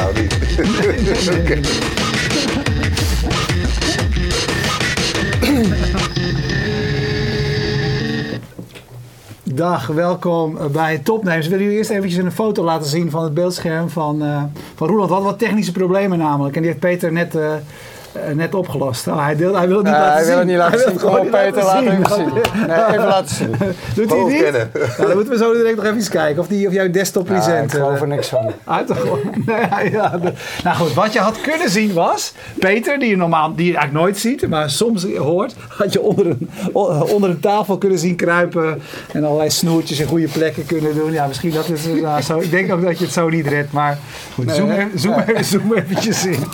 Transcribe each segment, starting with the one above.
Nou. Dag, welkom bij Topnames. Willen jullie eerst eventjes een foto laten zien van het beeldscherm van, eh van Roeland? We hadden wat technische problemen namelijk. En die heeft Peter net, eh, net opgelost. Oh, hij, wil, hij wil het niet Nee, laten hij zien. wil het niet laten Hij wil zien. het gewoon Peter, laat hem zien. Nee, even laten zien. Doet hij niet? Nou, dan moeten we zo direct nog even eens kijken of, die, of jouw desktop Ja, ik geloof er niks van. Uit de grond. Nee, ja, de- nou goed, wat je had kunnen zien was... Peter, die je normaal die je eigenlijk nooit ziet, maar soms hoort... had je onder een, onder een tafel kunnen zien kruipen... en allerlei snoertjes in goede plekken kunnen doen. Ja, misschien dat is... Nou, zo, ik denk ook dat je het zo niet redt, maar goed, Nee, zoom, even, zoom, even, zoom eventjes in.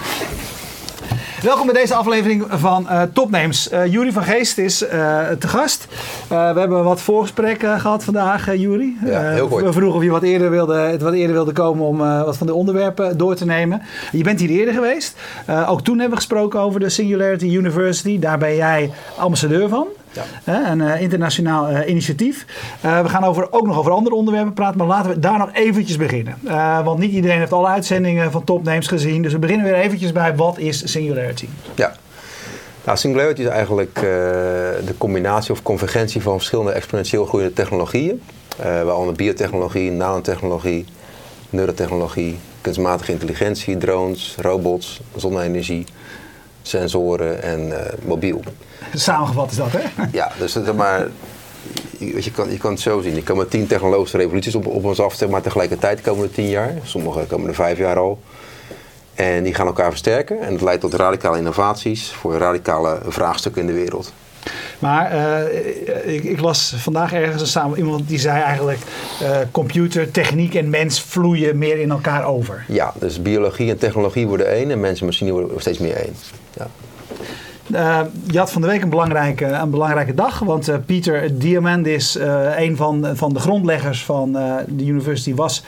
Welkom bij deze aflevering van eh Topnames. Eh Jury van Geest is eh, te gast. We hebben wat voorgesprekken gehad vandaag, Jury. Ja, heel kort. we vroegen of je wat eerder wilde, het wat eerder wilde komen om wat van de onderwerpen door te nemen. Je bent hier eerder geweest. Ook toen hebben we gesproken over de Singularity University. Daar ben jij ambassadeur van. Ja. Een eh, internationaal eh, initiatief. Eh, we gaan over, ook nog over andere onderwerpen praten, maar laten we daar nog eventjes beginnen. Want niet iedereen heeft alle uitzendingen van Topnames gezien. Dus we beginnen weer eventjes bij wat is Singularity? Ja. Nou, Singularity is eigenlijk de combinatie of convergentie van verschillende exponentieel groeiende technologieën. Eh waaronder biotechnologie, nanotechnologie, neurotechnologie, kunstmatige intelligentie, drones, robots, zonne-energie, sensoren en eh, mobiel. Samengevat is dat, hè? Ja, dus zeg maar, je, je, kan, je kan het zo zien. Er komen tien technologische revoluties op, op ons af, zeg maar tegelijkertijd komen er tien jaar. Sommige komen er vijf jaar al. En die gaan elkaar versterken. En dat leidt tot radicale innovaties voor radicale vraagstukken in de wereld. Maar eh, ik, ik las vandaag ergens een samen iemand die zei eigenlijk eh, computer, techniek en mens vloeien meer in elkaar over. Ja, dus biologie en technologie worden één en mensen en machine worden steeds meer één. Ja. Eh, je had van de week een belangrijke, een belangrijke dag, want Pieter Diamandis, eh een van, van de grondleggers van de university, was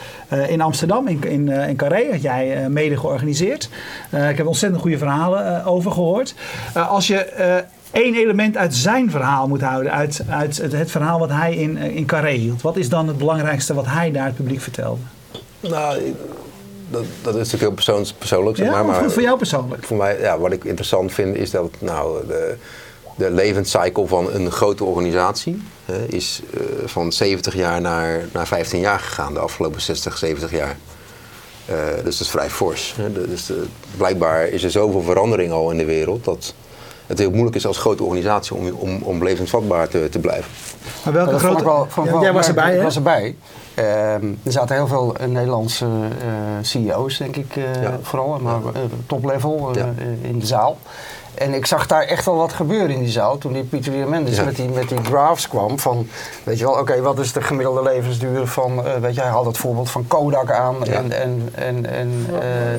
in Amsterdam, in, in, in Carré, had jij mede georganiseerd. Ik heb ontzettend goede verhalen over gehoord. Eh, als je één element uit zijn verhaal moet houden, uit, uit het, het verhaal wat hij in, eh, in Carré hield, wat is dan het belangrijkste wat hij daar het publiek vertelde? Nou, dat, dat is natuurlijk heel persoons, persoonlijk, zeg Ja, maar. maar maar voor jou persoonlijk. Voor mij, ja, wat ik interessant vind, is dat nou, de, de levenscycle van een grote organisatie hè, is eh, van 70 jaar naar, naar 15 jaar gegaan de afgelopen 60, 70 jaar. Eh, dus dat is vrij fors. Hè. Dus blijkbaar is er zoveel verandering al in de wereld dat het heel moeilijk is als grote organisatie om, om, om levensvatbaar te, te blijven. Maar welke Dat vond grote... ik wel, Ja, jij was erbij, Ik hè? was erbij. Ehm, er zaten heel veel eh, Nederlandse eh, CEO's, denk ik, eh, Ja. vooral, maar toplevel Ja. in de zaal. En ik zag daar echt wel wat gebeuren in die zaal toen die Pieter Diamandis Ja. met, die, met die graphs kwam. Van, weet je wel, oké, wat is de gemiddelde levensduur van, eh, weet je, hij had het voorbeeld van Kodak aan Ja. en, en, en, en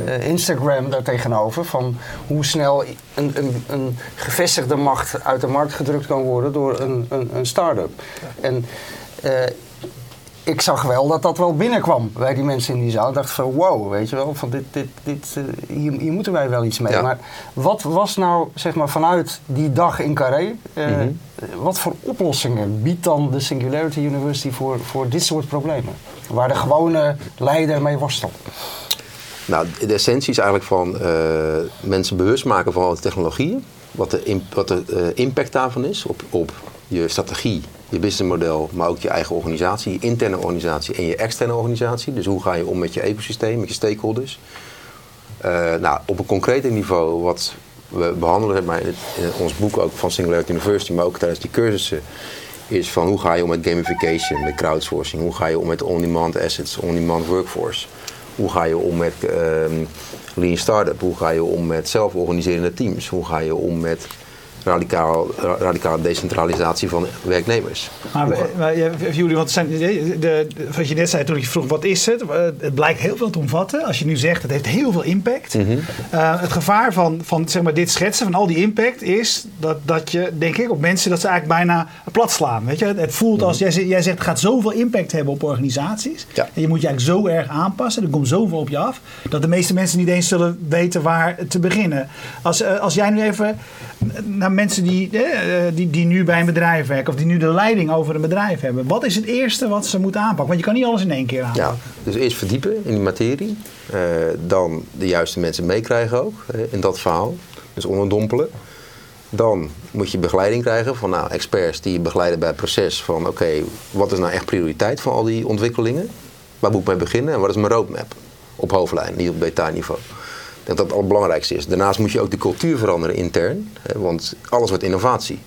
eh, Instagram daar tegenover. Van hoe snel een, een, een gevestigde macht uit de markt gedrukt kan worden door een, een, een start-up. En eh, ik zag wel dat dat wel binnenkwam bij die mensen in die zaal. Ik dacht van wow, weet je wel, van dit, dit, dit, eh, hier, hier moeten wij wel iets mee. Ja. Maar wat was nou, zeg maar, vanuit die dag in Carré, eh, Mhm. wat voor oplossingen biedt dan de Singularity University voor, voor dit soort problemen? Waar de gewone leider mee worstelt. Nou, de essentie is eigenlijk van eh, mensen bewust maken van de technologieën. Wat de, wat de impact daarvan is op, op je strategie, je businessmodel, maar ook je eigen organisatie, je interne organisatie en je externe organisatie. Dus hoe ga je om met je ecosysteem, met je stakeholders. Eh, nou, op een concreter niveau, wat we behandelen maar, in ons boek ook van Singularity University, maar ook tijdens die cursussen, is van hoe ga je om met gamification, met crowdsourcing, hoe ga je om met on-demand assets, on-demand workforce. Hoe ga je om met ehm, lean startup? Hoe ga je om met zelforganiserende teams? Hoe ga je om met radicaal, ra- radicale decentralisatie van werknemers? Maar, maar jullie, want zijn, de, de, wat je net zei toen ik je vroeg, wat is het? Eh, Het blijkt heel veel te omvatten. Als je nu zegt, het heeft heel veel impact. Mhm. Eh, het gevaar van, van zeg maar, dit schetsen, van al die impact, is dat, dat je, denk ik, op mensen dat ze eigenlijk bijna plat slaan. Weet je? Het voelt als, jij, zegt- jij zegt, het gaat zoveel impact hebben op organisaties. Ja. En je moet je eigenlijk zo erg aanpassen, er komt zoveel op je af, dat de meeste mensen niet eens zullen weten waar te beginnen. Als, eh, als jij nu even naar mensen die, eh, die, die nu bij een bedrijf werken of die nu de leiding over een bedrijf hebben. Wat is het eerste wat ze moeten aanpakken? Want je kan niet alles in één keer aanpakken. Ja, dus eerst verdiepen in die materie. Eh, dan de juiste mensen meekrijgen ook hè, in dat verhaal. Dus onderdompelen. Dan moet je begeleiding krijgen van nou, experts die je begeleiden bij het proces van oké, wat is nou echt prioriteit van al die ontwikkelingen? Waar moet ik mee beginnen en wat is mijn roadmap? Op hoofdlijn, niet op detailniveau. Denk dat het allerbelangrijkste is. Daarnaast moet je ook de cultuur veranderen intern, hè, want alles wordt innovatie.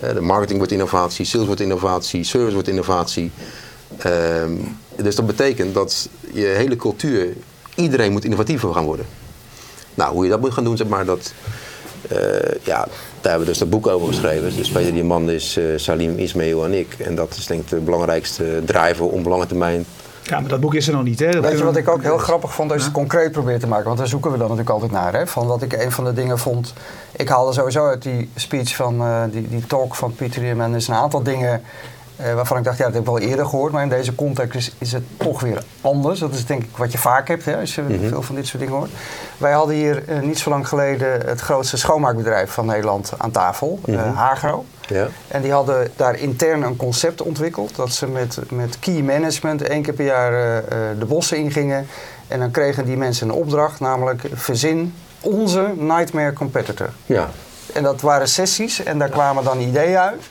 De marketing wordt innovatie, sales wordt innovatie, service wordt innovatie. Ehm, dus dat betekent dat je hele cultuur, iedereen moet innovatiever gaan worden. Nou, hoe je dat moet gaan doen, zeg maar, dat, eh, ja, daar hebben we dus dat boek over geschreven. Dus Peter Diamant is eh, Salim Ismail en ik. En dat is denk ik de belangrijkste driver om lange termijn. Ja, maar dat boek is er nog niet. Hè? Dat Weet je wat ik ook heel grappig vond als je het concreet probeert te maken? Want daar zoeken we dan natuurlijk altijd naar. Hè? Van wat ik een van de dingen vond. Ik haalde sowieso uit die speech van eh, die, die talk van Pieter Riemann is een aantal dingen eh, waarvan ik dacht, ja, dat heb ik wel eerder gehoord. Maar in deze context is, is het toch weer anders. Dat is denk ik wat je vaak hebt hè, als je veel van dit soort dingen hoort. Wij hadden hier eh, niet zo lang geleden het grootste schoonmaakbedrijf van Nederland aan tafel, eh, Hagro. Ja? En die hadden daar intern een concept ontwikkeld. Dat ze met, met key management één keer per jaar eh, eh, de bossen ingingen. En dan kregen die mensen een opdracht, namelijk verzin onze nightmare competitor. Ja. En dat waren sessies en daar kwamen dan ideeën uit.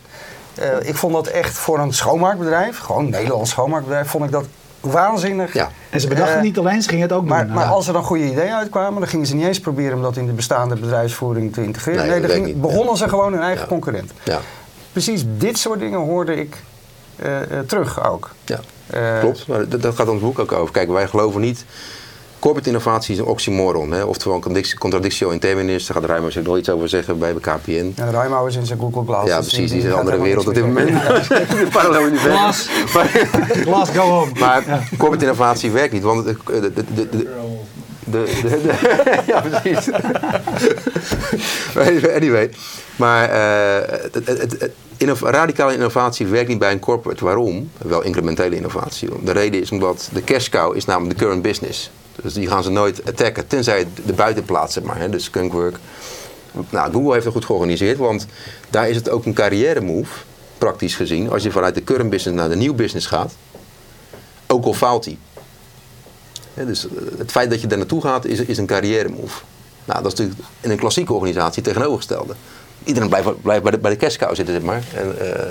Eh, ik vond dat echt voor een schoonmaakbedrijf, gewoon een Nederlands schoonmaakbedrijf, vond ik dat waanzinnig. Ja. En ze bedachten Eh, niet alleen, ze gingen het ook Maar, doen. maar Ja. als er dan goede ideeën uitkwamen, dan gingen ze niet eens proberen om dat in de bestaande bedrijfsvoering te integreren. Nee, Nee, dat dan werkt ging- niet. begonnen ze gewoon hun eigen Ja. concurrent. Ja. Precies dit soort dingen hoorde ik eh, eh, terug ook. ja. Eh, Klopt, maar dat, dat gaat ons boek ook over. Kijk, wij geloven niet. Corporate innovatie is een oxymoron, hè? oftewel een contradictio in terminis. Daar gaat Rijmer zich nog iets over zeggen bij de KPN. Ja, Raimo is in zijn Google Glass. Ja, dus precies, die is een andere wereld op dit moment. De parallel universum. Glas. Maar, Last go home. maar corporate innovatie werkt niet, want de, de, de, de, de, de- de- de- ja, precies. anyway, maar eh, het, het- het- innov- radicale innovatie werkt niet bij een corporate. Waarom? Wel incrementele innovatie. De reden is omdat de cash cow is namelijk de current business. Dus die gaan ze nooit attacken, tenzij de buitenplaats, zeg maar. Hè, dus skunkwork. Nou, Google heeft het goed georganiseerd, want daar is het ook een carrière move, praktisch gezien. Als je vanuit de current business naar de nieuw business gaat, ook al faalt die. Hè, dus eh, het feit dat je daar naartoe gaat, is, is een carrière move. Nou, dat is natuurlijk in een klassieke organisatie tegenovergestelde. Iedereen blijft, blijft bij de, bij de zitten, zeg maar. En, eh,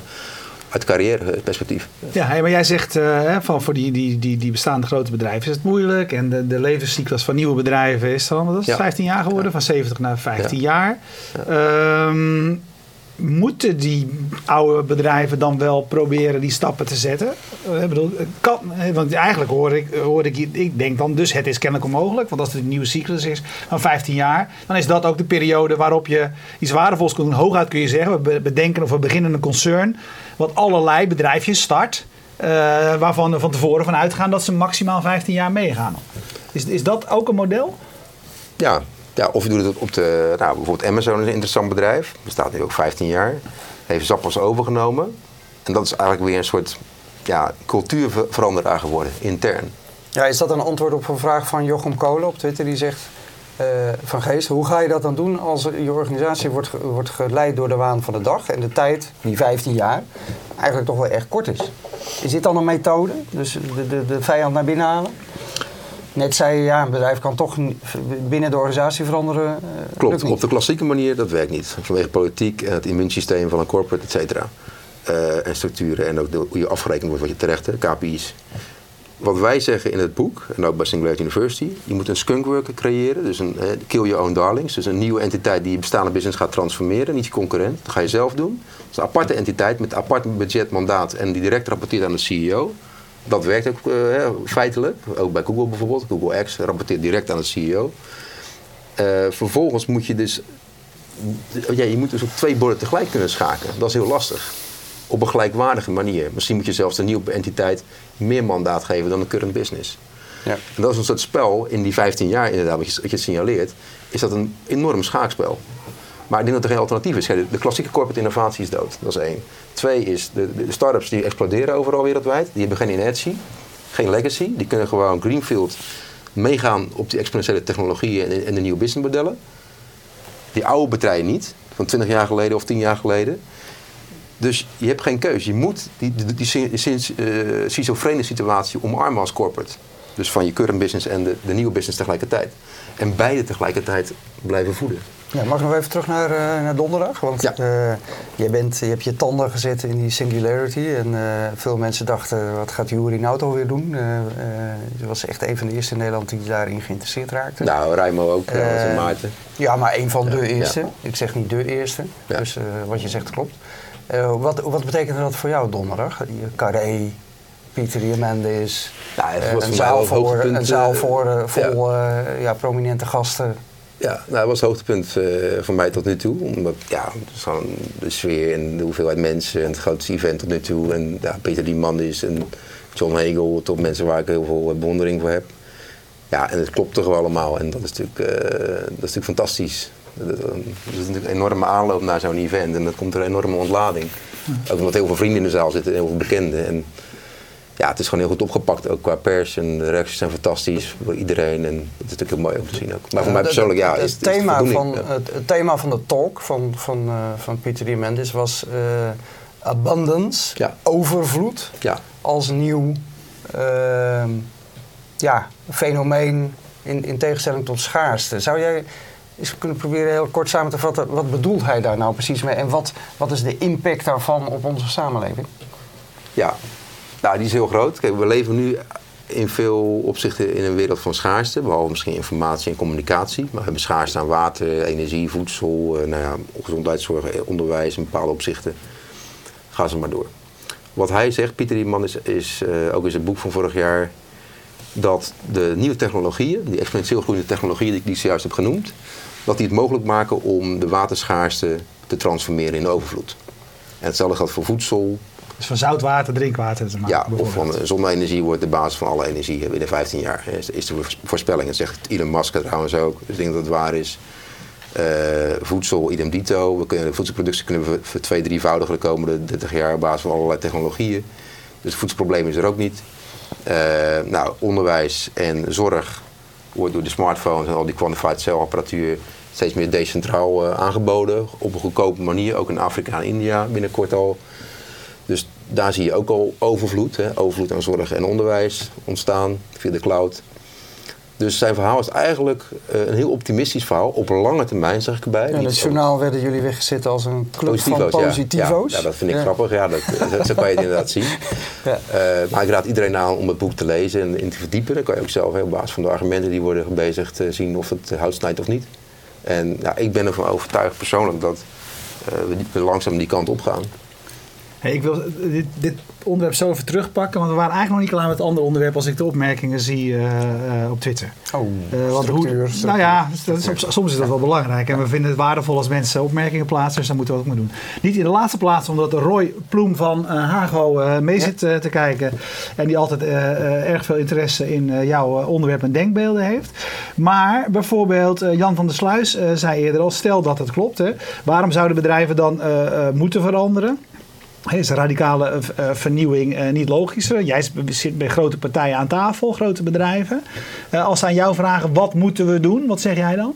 uit carrièreperspectief. Ja, maar jij zegt eh, van voor die, die, die, die bestaande grote bedrijven is het moeilijk. En de, de levenscyclus van nieuwe bedrijven is dan wat is het, Ja. 15 jaar geworden, van 70 naar 15 jaar. Ehm, moeten die oude bedrijven dan wel proberen die stappen te zetten? Eh, ik bedoel, kan, want eigenlijk hoor ik, hoor ik, ik denk dan, dus het is kennelijk onmogelijk. Want als het een nieuwe cyclus is van 15 jaar, dan is dat ook de periode waarop je iets waardevols kunt doen. Hooguit kun je zeggen, we be- bedenken of we beginnen een concern wat allerlei bedrijfjes start. eh, waarvan we van tevoren van uitgaan dat ze maximaal 15 jaar meegaan. Is, is dat ook een model? Ja, ja, of je doet het op de. Nou, bijvoorbeeld Amazon is een interessant bedrijf. Bestaat nu ook 15 jaar. Heeft Zappos overgenomen. En dat is eigenlijk weer een soort ja, cultuurveranderaar geworden, intern. Ja, is dat een antwoord op een vraag van Jochem Kolen op Twitter? Die zegt eh, van Geest, hoe ga je dat dan doen als je organisatie wordt, wordt geleid door de waan van de dag en de tijd, die 15 jaar, eigenlijk toch wel erg kort is? Is dit dan een methode? Dus de, de, de vijand naar binnen halen? Net zei je, ja, een bedrijf kan toch binnen de organisatie veranderen. eh, Klopt, op de klassieke manier, dat werkt niet. Vanwege politiek en het immuunsysteem van een corporate, et cetera. Eh, en structuren en ook de, hoe je afgerekend wordt, wat je terecht, hè, KPI's. Wat wij zeggen in het boek, en ook bij Singularity University, je moet een skunkworker creëren, dus een eh, kill your own darlings, dus een nieuwe entiteit die je bestaande business gaat transformeren, niet je concurrent. Dat ga je zelf doen. Dat is een aparte entiteit met apart budget, mandaat en die direct rapporteert aan de CEO. Dat werkt ook eh, feitelijk, ook bij Google bijvoorbeeld. Google X rapporteert direct aan de CEO. Eh, vervolgens moet je dus ja, je moet dus op twee borden tegelijk kunnen schakelen. Dat is heel lastig. Op een gelijkwaardige manier. Misschien moet je zelfs de nieuwe entiteit meer mandaat geven dan de current business. Ja. En dat is een soort spel in die 15 jaar inderdaad, wat je, wat je signaleert, is dat een enorm schaakspel. Maar ik denk dat er geen alternatief is. De, klassieke corporate innovatie is dood. Dat is één. Twee is, de, de start-ups die exploderen overal wereldwijd, die hebben geen inertie, geen legacy. Die kunnen gewoon greenfield meegaan op die exponentiële technologieën en, de nieuwe businessmodellen. Die oude bedrijven niet. van 20 jaar geleden of 10 jaar geleden. Dus je hebt geen keuze. Je moet die, die, uh, schizofrene situatie omarmen als corporate. Dus van je current business en de, de nieuwe business tegelijkertijd. En beide tegelijkertijd blijven voeden. Ja, mag ik nog even terug naar, uh, naar donderdag? Want ja. uh, je, bent, je hebt je tanden gezet in die singularity. En uh, veel mensen dachten, wat gaat Jury nou toch weer doen? je was echt een van de eerste in Nederland die daarin geïnteresseerd raakte. Nou, Rijmo ook, en Maarten. Ja, maar een van de eerste. Ja. Ik zeg niet de eerste. Dus wat je zegt klopt. wat, wat betekent dat voor jou donderdag? Carré, Pieter Diamandis, ja, een, zaal voor, een zaal voor, vol ja. prominente gasten. Ja, nou, dat was het hoogtepunt uh, voor mij tot nu toe. Omdat ja, gewoon de sfeer en de hoeveelheid mensen en het grootste event tot nu toe. En ja, Peter Diamandis en John Hegel, tot mensen waar ik heel veel bewondering voor heb. Ja, en het klopt toch wel allemaal. En dat is natuurlijk, uh, dat is natuurlijk fantastisch. Dat, is natuurlijk een enorme aanloop naar zo'n event. En dan komt er een enorme ontlading. Ook omdat heel veel vrienden in de zaal zitten, heel veel bekenden. En, ja, het is gewoon heel goed opgepakt, ook qua pers. En de reacties zijn fantastisch voor iedereen. En het is natuurlijk heel mooi om te zien ook. Maar voor mij persoonlijk, ja, het, is, thema is van, het, het, thema van de talk van, van, uh, van Pieter Diamandis was uh, abundance, ja. overvloed, ja. als nieuw uh, ja, fenomeen in, in tegenstelling tot schaarste. Zou jij eens kunnen proberen heel kort samen te vatten, wat bedoelt hij daar nou precies mee? En wat, wat is de impact daarvan op onze samenleving? Ja, nou, die is heel groot. Kijk, we leven nu in veel opzichten in een wereld van schaarste, behalve misschien informatie en communicatie. Maar we hebben schaarste aan water, energie, voedsel, nou ja, gezondheidszorg, onderwijs in bepaalde opzichten. Ga ze maar door. Wat hij zegt, Pieter Dieman, is, is uh, ook in zijn boek van vorig jaar, dat de nieuwe technologieën, die exponentieel groeiende technologieën die ik zojuist heb genoemd, dat die het mogelijk maken om de waterschaarste te transformeren in overvloed. En hetzelfde geldt voor voedsel, dus van zout water drinkwater te maken. Ja, of van zonne-energie wordt de basis van alle energie binnen 15 jaar. Is, is de voorspelling. Dat zegt Elon Musk trouwens ook. Dus ik denk dat het waar is. Uh, voedsel, idem dito. We kunnen, de voedselproductie kunnen we voor twee, drievoudigen de komende 30 jaar op basis van allerlei technologieën. Dus het voedselprobleem is er ook niet. Uh, nou, onderwijs en zorg wordt door de smartphones en al die quantified cell apparatuur steeds meer decentraal uh, aangeboden. Op een goedkope manier, ook in Afrika en India binnenkort al. Dus daar zie je ook al overvloed, hè? overvloed aan zorg en onderwijs ontstaan via de cloud. Dus zijn verhaal is eigenlijk uh, een heel optimistisch verhaal. Op lange termijn, zeg ik erbij. Ja, in het journaal werden jullie weggezet als een club positivo's, van positivo's. Ja. ja, dat vind ik grappig. Ja, dat, dat, zo kan je het inderdaad zien. Uh, maar ik raad iedereen aan om het boek te lezen en in te verdiepen. Dan kan je ook zelf op basis van de argumenten die worden gebezigd uh, zien of het hout snijdt of niet. En ja, ik ben ervan overtuigd persoonlijk dat we langzaam die kant op gaan. Hey, ik wil dit, dit, onderwerp zo even terugpakken, want we waren eigenlijk nog niet klaar met het andere onderwerp als ik de opmerkingen zie uh, uh, op Twitter. Oh, uh, want hoe, Nou ja, dat is, soms is dat wel belangrijk en we vinden het waardevol als mensen opmerkingen plaatsen, dus dat moeten we ook maar doen. Niet in de laatste plaats omdat Roy Ploem van Hago mee zit te kijken en die altijd erg veel interesse in jouw onderwerp en denkbeelden heeft. Maar bijvoorbeeld Jan van der Sluis zei eerder al, stel dat het klopt, hè, waarom zouden bedrijven dan moeten veranderen? Is radicale uh, vernieuwing uh, niet logischer? Jij zit bij grote partijen aan tafel, grote bedrijven. Als ze aan jou vragen, wat moeten we doen? Wat zeg jij dan?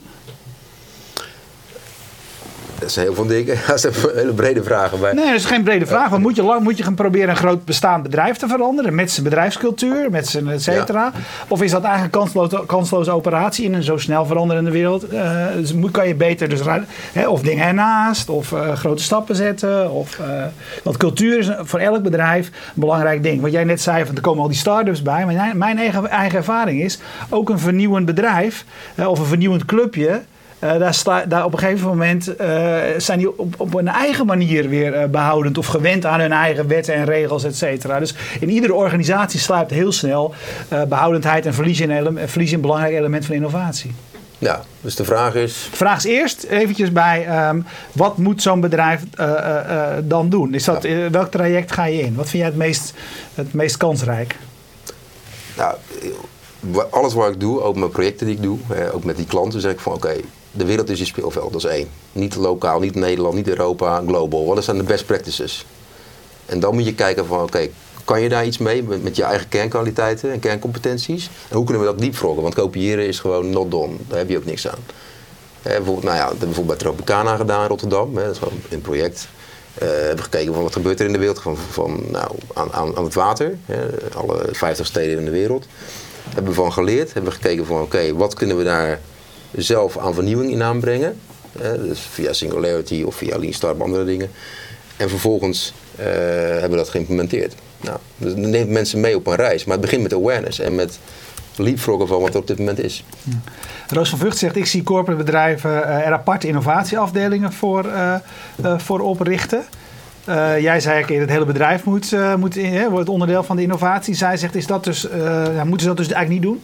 Dat zijn heel veel dingen. Dat zijn hele brede vragen. Nee, dat is geen brede vraag. Want moet je, lang, moet je gaan proberen een groot bestaand bedrijf te veranderen? Met zijn bedrijfscultuur, met zijn et cetera? Of is dat eigenlijk een kansloze, kansloze operatie in een zo snel veranderende wereld? Uh, dus moet, kan je beter dus, hè, of dingen ernaast, of uh, grote stappen zetten. Of, uh, want cultuur is voor elk bedrijf een belangrijk ding. Wat jij net zei, van, er komen al die start-ups bij. Maar mijn eigen, eigen ervaring is, ook een vernieuwend bedrijf of een vernieuwend clubje uh, daar, sla, daar, op een gegeven moment uh, zijn die op, op een eigen manier weer uh, behoudend of gewend aan hun eigen wetten en regels, et cetera. Dus in iedere organisatie sluipt heel snel behoudendheid en verlies in, ele, verlies in een belangrijk element van innovatie. Ja, dus de vraag is. De vraag is eerst eventjes bij um, wat moet zo'n bedrijf dan doen? Is dat, ja. welk traject ga je in? Wat vind jij het meest, het meest kansrijk? Nou, alles wat ik doe, ook mijn projecten die ik doe, ook met die klanten, zeg ik van oké, de wereld is je speelveld, dat is één. Niet lokaal, niet Nederland, niet Europa, global. Wat zijn de best practices? En dan moet je kijken van, oké, kan je daar iets mee met, je eigen kernkwaliteiten en kerncompetenties? En hoe kunnen we dat diepvrogen? Want kopiëren is gewoon not done. Daar heb je ook niks aan. Eh, bijvoorbeeld, nou ja, dat hebben bijvoorbeeld bij Tropicana gedaan in Rotterdam. Hè, dat is gewoon een project. We hebben gekeken van wat gebeurt er in de wereld van, van, nou, aan, aan, aan het water. Hè, alle 50 steden in de wereld. Hebben we van geleerd. Hebben we gekeken van oké, wat kunnen we daar zelf aan vernieuwing in aanbrengen. Dus via Singularity of via Lean Startup, andere dingen. En vervolgens eh, hebben we dat geïmplementeerd. Nou, dus neemt mensen mee op een reis. Maar het begint met awareness en met leapfroggen van wat er op dit moment is. Roos van Vught zegt, ik zie corporate bedrijven eh, er aparte innovatieafdelingen voor, eh, voor oprichten. Jij zei ook, het hele bedrijf moet, moet in, hè, wordt onderdeel van de innovatie. Zij zegt, is dat dus, ja, moeten ze dat dus eigenlijk niet doen?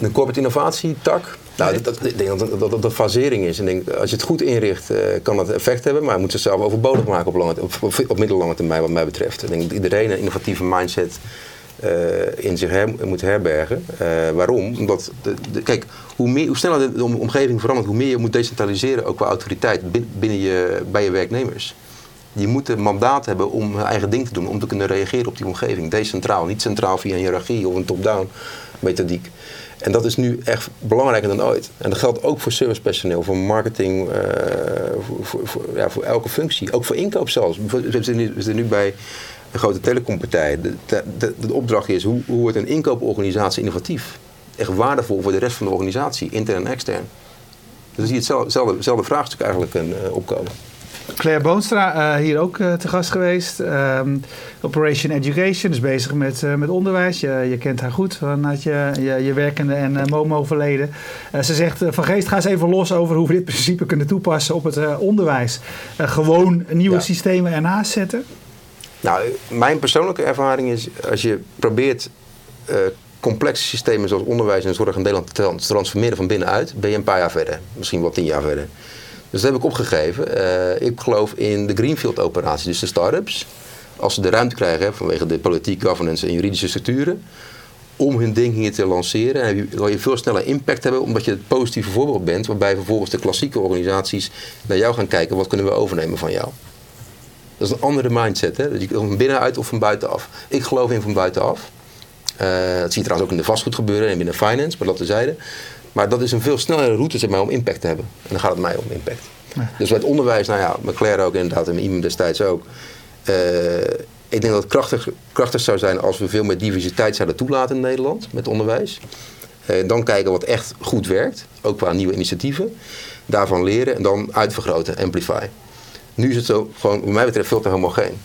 Een corporate innovatietak. Nou, ik denk dat, dat, dat, dat fasering is. En denk, als je het goed inricht, eh, kan dat effect hebben. Maar je moet het zelf overbodig maken op, lange, op, op, op middellange termijn, wat mij betreft. Ik denk dat iedereen een innovatieve mindset eh, in zich her, moet herbergen. Eh, waarom? Omdat, de, de- kijk, hoe, meer, hoe sneller de, de om- omgeving verandert, hoe meer je moet decentraliseren, ook qua autoriteit, bin- binnen je, bij je werknemers. Je moet een mandaat hebben om hun eigen ding te doen, om te kunnen reageren op die omgeving. Decentraal, niet centraal via een hiërarchie of een top-down methodiek. En dat is nu echt belangrijker dan ooit. En dat geldt ook voor servicepersoneel, voor marketing, eh, voor, ja, voor elke functie. Ook voor inkoop zelfs. We zitten nu, nu bij een grote telecompartij. De, opdracht is, hoe, hoe wordt een inkooporganisatie innovatief? Echt waardevol voor de rest van de organisatie, intern en extern. Dus je hetzelfde, hetzelfde, vraagstuk eigenlijk eh, opkomen. Claire Boonstra, eh, hier ook eh, te gast geweest. Ehm, Operation Education, is bezig met, eh, met onderwijs. Je, je kent haar goed vanuit je, je, je werkende en Momo-verleden. Ze zegt, Van Geest, ga eens even los over hoe we dit principe kunnen toepassen op het onderwijs. Gewoon nieuwe Ja. systemen ernaast zetten. Nou, mijn persoonlijke ervaring is, als je probeert complexe systemen zoals onderwijs en zorg in Nederland te transformeren van binnenuit, ben je een paar jaar verder. Misschien wel tien jaar verder. Dus dat heb ik opgegeven. Eh, ik geloof in de Greenfield-operatie, dus de start-ups. Als ze de ruimte krijgen vanwege de politiek, governance en juridische structuren, om hun hier te lanceren, en zal je veel sneller impact hebben, omdat je het positieve voorbeeld bent, waarbij vervolgens de klassieke organisaties naar jou gaan kijken, wat kunnen we overnemen van jou. Dat is een andere mindset. Hè? Dus je van binnenuit of van buitenaf. Ik geloof in van buitenaf. Eh, dat zie je trouwens ook in de vastgoed gebeuren en binnen finance, maar dat tezijde. Maar dat is een veel snellere route zeg maar, om impact te hebben. En dan gaat het mij om impact. Ja. Dus bij het onderwijs, nou ja, met Claire ook inderdaad en met IME destijds ook. Eh, ik denk dat het krachtig, krachtig zou zijn als we veel meer diversiteit zouden toelaten in Nederland met onderwijs. Eh, dan kijken wat echt goed werkt, ook qua nieuwe initiatieven. Daarvan leren en dan uitvergroten, amplify. Nu is het zo, gewoon, wat mij betreft, veel te homogeen.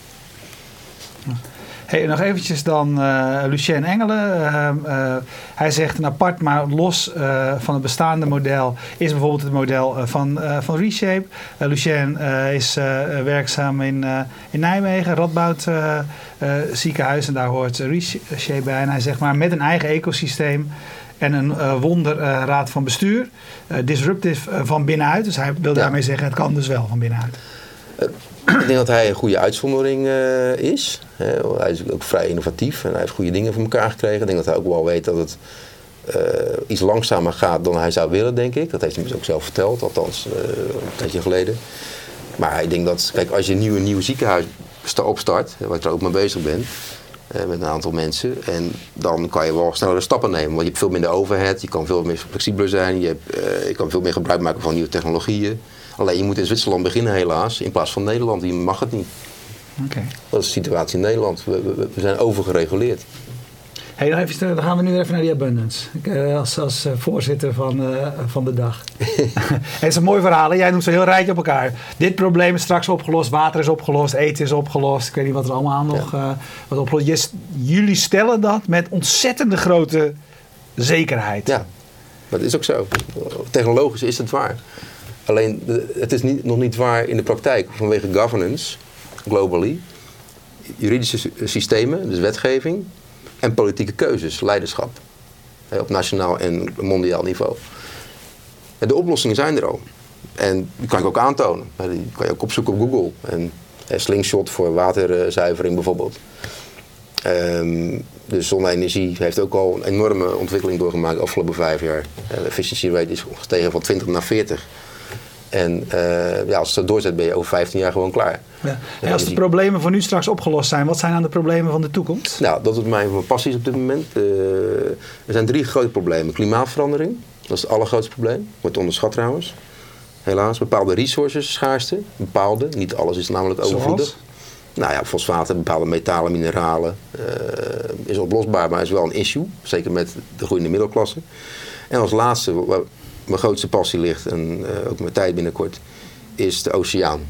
Hey, nog eventjes dan eh, Lucien Engelen. Eh, eh, hij zegt een apart, maar los eh, van het bestaande model is bijvoorbeeld het model van, van Reshape. Lucien is werkzaam in, in Nijmegen, Radboud ziekenhuis. En daar hoort Reshape bij. En hij zegt maar met een eigen ecosysteem en een wonderraad van bestuur. eh, disruptive van binnenuit. Dus hij wil Ja. daarmee zeggen het kan dus wel van binnenuit. Ik denk dat hij een goede uitzondering eh, is. Hij is ook vrij innovatief en hij heeft goede dingen voor elkaar gekregen. Ik denk dat hij ook wel weet dat het eh, iets langzamer gaat dan hij zou willen, denk ik. Dat heeft hij me ook zelf verteld, althans eh, een tijdje geleden. Maar ik denk dat, kijk, als je een nieuw, ziekenhuis sta- opstart, waar ik er ook mee bezig ben, met een aantal mensen, en dan kan je wel snellere stappen nemen. Want je hebt veel minder overhead, je kan veel meer flexibeler zijn, je, hebt, je kan veel meer gebruik maken van nieuwe technologieën. Alleen je moet in Zwitserland beginnen helaas, in plaats van Nederland. Die mag het niet. Dat is de situatie in Nederland. We, we, we zijn overgereguleerd. Hey, nog even, dan gaan we nu even naar die abundance. Ik, eh, als als eh, voorzitter van, eh, van de dag. het is een mooi verhaal. hè? Jij noemt zo heel rijtje op elkaar. Dit probleem is straks opgelost. Water is opgelost. Eten is opgelost. Ik weet niet wat er allemaal nog eh wat opgelost. Jullie stellen dat met ontzettende grote zekerheid. Ja, dat is ook zo. Technologisch is het waar. Alleen het is niet, nog niet waar in de praktijk vanwege governance, globally, juridische sy- systemen, dus wetgeving, en politieke keuzes, leiderschap. Op nationaal en mondiaal niveau. De oplossingen zijn er al. En die kan ik ook aantonen. Die kan je ook opzoeken op Google. En slingshot voor waterzuivering bijvoorbeeld. Ehm, de zonne-energie heeft ook al een enorme ontwikkeling doorgemaakt de afgelopen vijf jaar. De efficiency rate is gestegen van 20 naar 40. En eh, ja, als het doorzet ben je over 15 jaar gewoon klaar. Ja. En als de problemen van nu straks opgelost zijn, wat zijn dan de problemen van de toekomst? Nou, dat is mijn, mijn passie op dit moment. Eh, er zijn drie grote problemen. Klimaatverandering, Dat is het allergrootste probleem. Wordt onderschat trouwens. Helaas. Bepaalde resources schaarste. Bepaalde. Niet alles is namelijk overvloedig. Zoals? Nou ja, fosfaten, bepaalde metalen, mineralen. eh, is oplosbaar, maar is wel een issue. Zeker met de groeiende middelklasse. En als laatste, mijn grootste passie ligt, en eh, ook mijn tijd binnenkort, is de oceaan.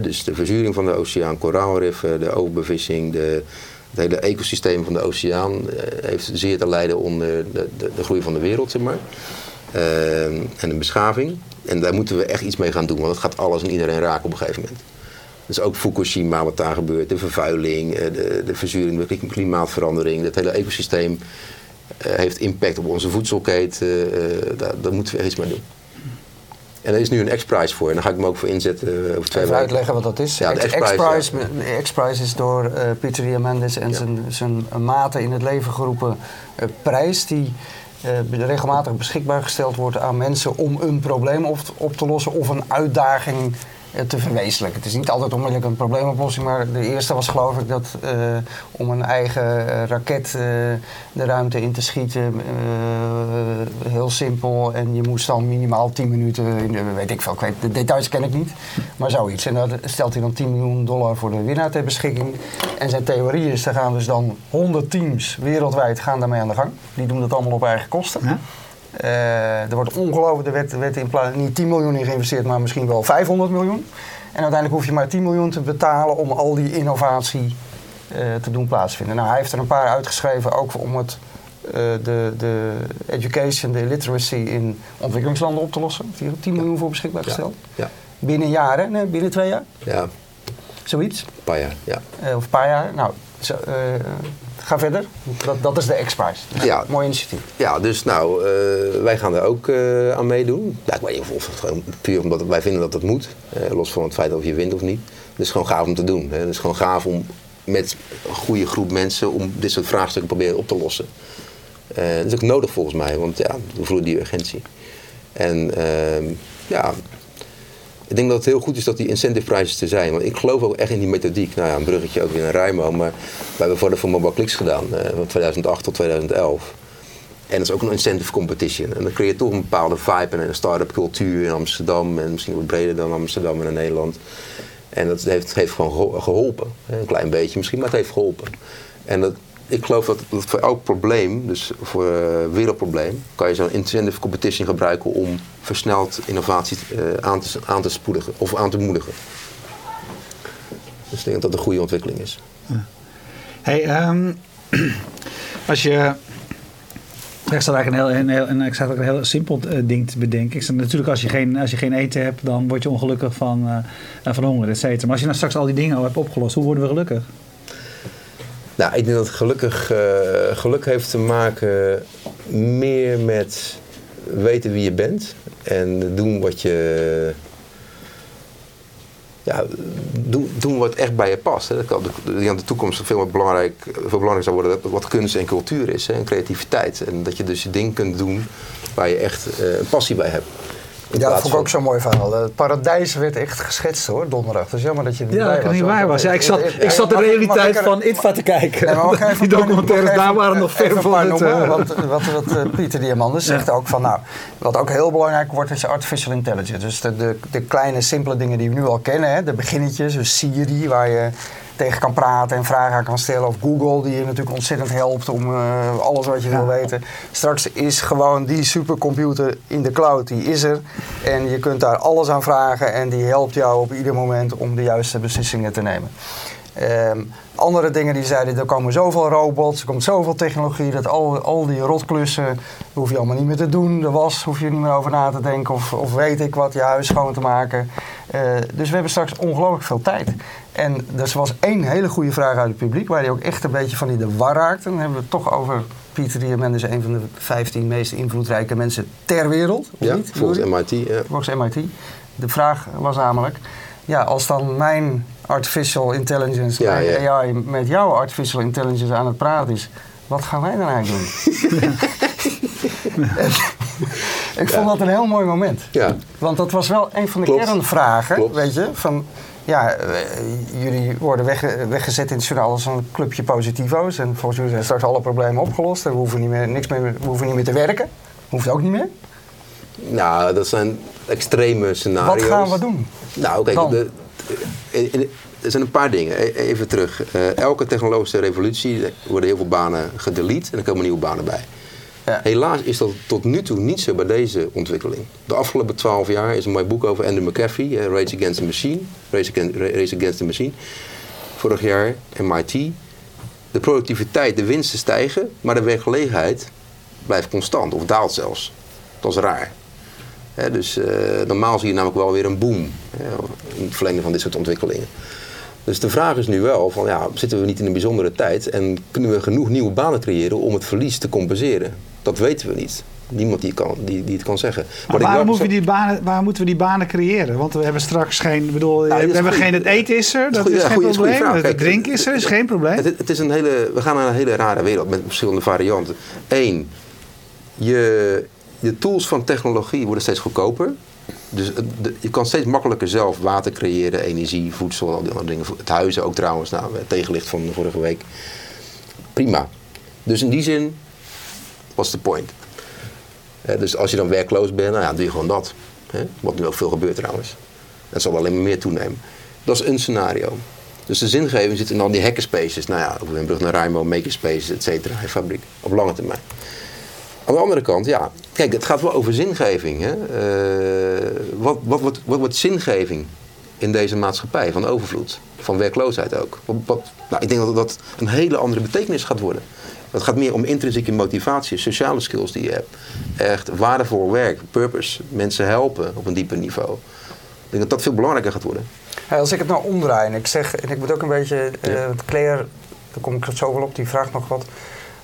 Dus de verzuring van de oceaan, koraalriffen, de overbevissing, de, het hele ecosysteem van de oceaan eh, heeft zeer te lijden onder de, de, de groei van de wereld, zeg maar. Eh, en de beschaving. En daar moeten we echt iets mee gaan doen, want het gaat alles en iedereen raken op een gegeven moment. Dus ook Fukushima, wat daar gebeurt, de vervuiling, de, de verzuring, de klimaatverandering, het hele ecosysteem heeft impact op onze voedselketen. eh, daar, daar moeten we iets mee doen. En er is nu een X-Prize voor en daar ga ik me ook voor inzetten eh, over twee Even weken. uitleggen wat dat is. Ja, de X-Prize, ja. is door eh Pieter Diamandis en Ja. zijn, zijn maten in het leven geroepen eh, prijs die eh, regelmatig beschikbaar gesteld wordt aan mensen om een probleem op, op te lossen of een uitdaging eh, te verwezenlijken. Het is niet altijd onmiddellijk een probleemoplossing, maar de eerste was geloof ik dat eh, om een eigen eh, raket eh, de ruimte in te schieten, eh, heel simpel. En je moest dan minimaal 10 minuten, in de, weet ik veel, ik weet, de details ken ik niet, maar zoiets. En daar stelt hij dan 10 miljoen dollar voor de winnaar ter beschikking. En zijn theorie is, er gaan dus dan 100 teams wereldwijd gaan daarmee aan de gang. Die doen dat allemaal op eigen kosten. Eh, er wordt ongelooflijk, er werd, er werd in plaats niet 10 miljoen in geïnvesteerd, maar misschien wel 500 miljoen. En uiteindelijk hoef je maar 10 miljoen te betalen om al die innovatie eh, te doen plaatsvinden. Nou, hij heeft er een paar uitgeschreven, ook om het, eh, de, de education, de literacy in ontwikkelingslanden op te lossen. Heeft hij er 10 miljoen voor beschikbaar gesteld. Ja, Binnen? Nee, binnen twee jaar, ja, zoiets. een paar jaar. Ja. Of een paar jaar. Nou, zo, ga verder. Dat, dat is de X-Prize. Ja. Mooi initiatief. Ja, dus nou, eh, wij gaan er ook eh, aan meedoen. Ja, ik weet niet of, het gewoon puur omdat wij vinden dat het moet. eh, los van het feit of je wint of niet. Het is gewoon gaaf om te doen. Hè. Het is gewoon gaaf om met een goede groep mensen om dit soort vraagstukken proberen op te lossen. Dat is ook nodig volgens mij, want ja, we voelen die urgentie. En ehm, ja, ik denk dat het heel goed is dat die incentive prijzen er zijn. Want ik geloof ook echt in die methodiek. Nou ja, een bruggetje ook weer naar Rijmo. Maar wij hebben voor de voor Mobile Clicks gedaan. eh, van 2008 tot 2011. En dat is ook een incentive competition. En dan creëer je toch een bepaalde vibe en een start-up cultuur in Amsterdam. En misschien wat breder dan Amsterdam en in Nederland. En dat heeft, heeft gewoon geho- geholpen. Een klein beetje misschien, maar het heeft geholpen. En dat, ik geloof dat, voor elk probleem, dus voor een wereldprobleem, kan je zo'n incentive competition gebruiken om versneld innovatie eh, aan, te, aan te spoedigen of aan te moedigen. Dus ik denk dat dat een goede ontwikkeling is. Hey, ehm, als je. Ik zat eigenlijk een heel, heel, heel simpel eh, ding te bedenken. Ik natuurlijk, als je, geen, als je geen eten hebt, dan word je ongelukkig van, eh, van honger, et cetera. Maar als je nou straks al die dingen al hebt opgelost, hoe worden we gelukkig? Nou, ik denk dat gelukkig, eh, geluk heeft te maken meer met weten wie je bent en doen wat je. Ja, doen, doen wat echt bij je past. Hè. Dat kan de, de, de toekomst veel, wat belangrijk, veel belangrijker zou worden dat wat kunst en cultuur is hè, en creativiteit. En dat je dus je ding kunt doen waar je echt eh, een passie bij hebt. Ja, dat vond ik ook zo'n mooi verhaal. Het paradijs werd echt geschetst hoor, donderdag. Dus jammer dat je niet Ja, bij dat was. het niet want waar was. Ja, ik zat, ik zat de realiteit er- van ITVA te kijken. Nee, maar mag ik even die documentaires daar waren nog ver een van het... noemen, eh, Want wat, wat eh, Pieter Diamandis zegt ook van, nou, wat ook heel belangrijk wordt is artificial intelligence. Dus de, de, de kleine, simpele dingen die we nu al kennen, hè, de beginnetjes, dus Siri, waar je tegen kan praten en vragen aan kan stellen. Of Google, die je natuurlijk ontzettend helpt om eh, alles wat je wil weten. Straks is gewoon die supercomputer in de cloud, die is er. En je kunt daar alles aan vragen en die helpt jou op ieder moment om de juiste beslissingen te nemen. Ehm, andere dingen die zeiden, er komen zoveel robots, er komt zoveel technologie, dat al, al die rotklussen hoef je allemaal niet meer te doen. De was hoef je niet meer over na te denken of, of weet ik wat, je huis schoon te maken. Eh, dus we hebben straks ongelooflijk veel tijd. En er was één hele goede vraag uit het publiek, waar hij ook echt een beetje van in de war raakte. Dan hebben we het toch over Pieter Diamandis, een van de 15 meest invloedrijke mensen ter wereld. of Ja, niet, volgens? MIT. Ja. volgens MIT. De vraag was namelijk, ja, als dan mijn artificial intelligence, Ja, mijn ja. AI met jouw artificial intelligence aan het praten is, wat gaan wij dan eigenlijk doen? Ik vond dat een heel mooi moment. Ja. Want dat was wel een van de Klopt. kernvragen, Klopt. weet je, van ja, eh, jullie worden wegge- weggezet in het journaal als een clubje positivo's en volgens jullie zijn straks alle problemen opgelost en we hoeven niet meer, niks meer, we hoeven niet meer te werken. Hoeft ook niet meer. Nou, dat zijn extreme scenario's. Wat gaan we doen? Nou, kijk, de, er zijn een paar dingen. E- Even terug. Eh, elke technologische revolutie worden heel veel banen gedelete en er komen nieuwe banen bij. Helaas is dat tot nu toe niet zo bij deze ontwikkeling. De afgelopen twaalf jaar is een mooi boek over Andrew McAfee, eh, Race Against the Machine. Race Against, the Machine. Vorig jaar MIT. De productiviteit, de winsten stijgen, maar de werkgelegenheid blijft constant of daalt zelfs. Dat is raar. Dus eh, normaal zie je namelijk wel weer een boom hè, in het verlengde van dit soort ontwikkelingen. Dus de vraag is nu wel: van, ja, zitten we niet in een bijzondere tijd en kunnen we genoeg nieuwe banen creëren om het verlies te compenseren? Dat weten we niet. Niemand die, kan, die, die het kan zeggen. Maar ik waarom, hoeven we die banen, waar moeten we die banen creëren? Want we hebben straks geen... Bedoel, we hebben geen... Het eten is er, dat is geen goeie- probleem. vraag. Het Kijk, drinken is er, is geen probleem. Het, het is een hele, we gaan naar een hele rare wereld met verschillende varianten. Eén, je, de tools van technologie worden steeds goedkoper. Dus de- je kan steeds makkelijker zelf water creëren, energie, voedsel, al die andere dingen. Het huizen ook trouwens, nou, het tegenlicht van vorige week. Prima. Dus in die zin, what's the point? Eh, dus als je dan werkloos bent, nou ja, doe je gewoon dat. Wat nu ook veel gebeurt trouwens. Dat zal alleen maar meer toenemen. Dat is een scenario. Dus de zingeving zit in al die hackerspaces. Nou ja, op brug naar Raimo, makerspaces, et cetera, fabriek. Op lange termijn. Aan de andere kant, ja, kijk, het gaat wel over zingeving. Hè? Eh, wat, wat, wat, wat wordt zingeving in deze maatschappij van overvloed? Van werkloosheid ook. Wat, wat, nou, ik denk dat dat een hele andere betekenis gaat worden. Het gaat meer om intrinsieke motivatie, sociale skills die je hebt. Echt waardevol werk, purpose, mensen helpen op een dieper niveau. Ik denk dat dat veel belangrijker gaat worden. Ja, als ik het nou omdraai en ik zeg, en ik moet ook een beetje, want Claire, daar kom ik zo wel op, die vraagt nog wat.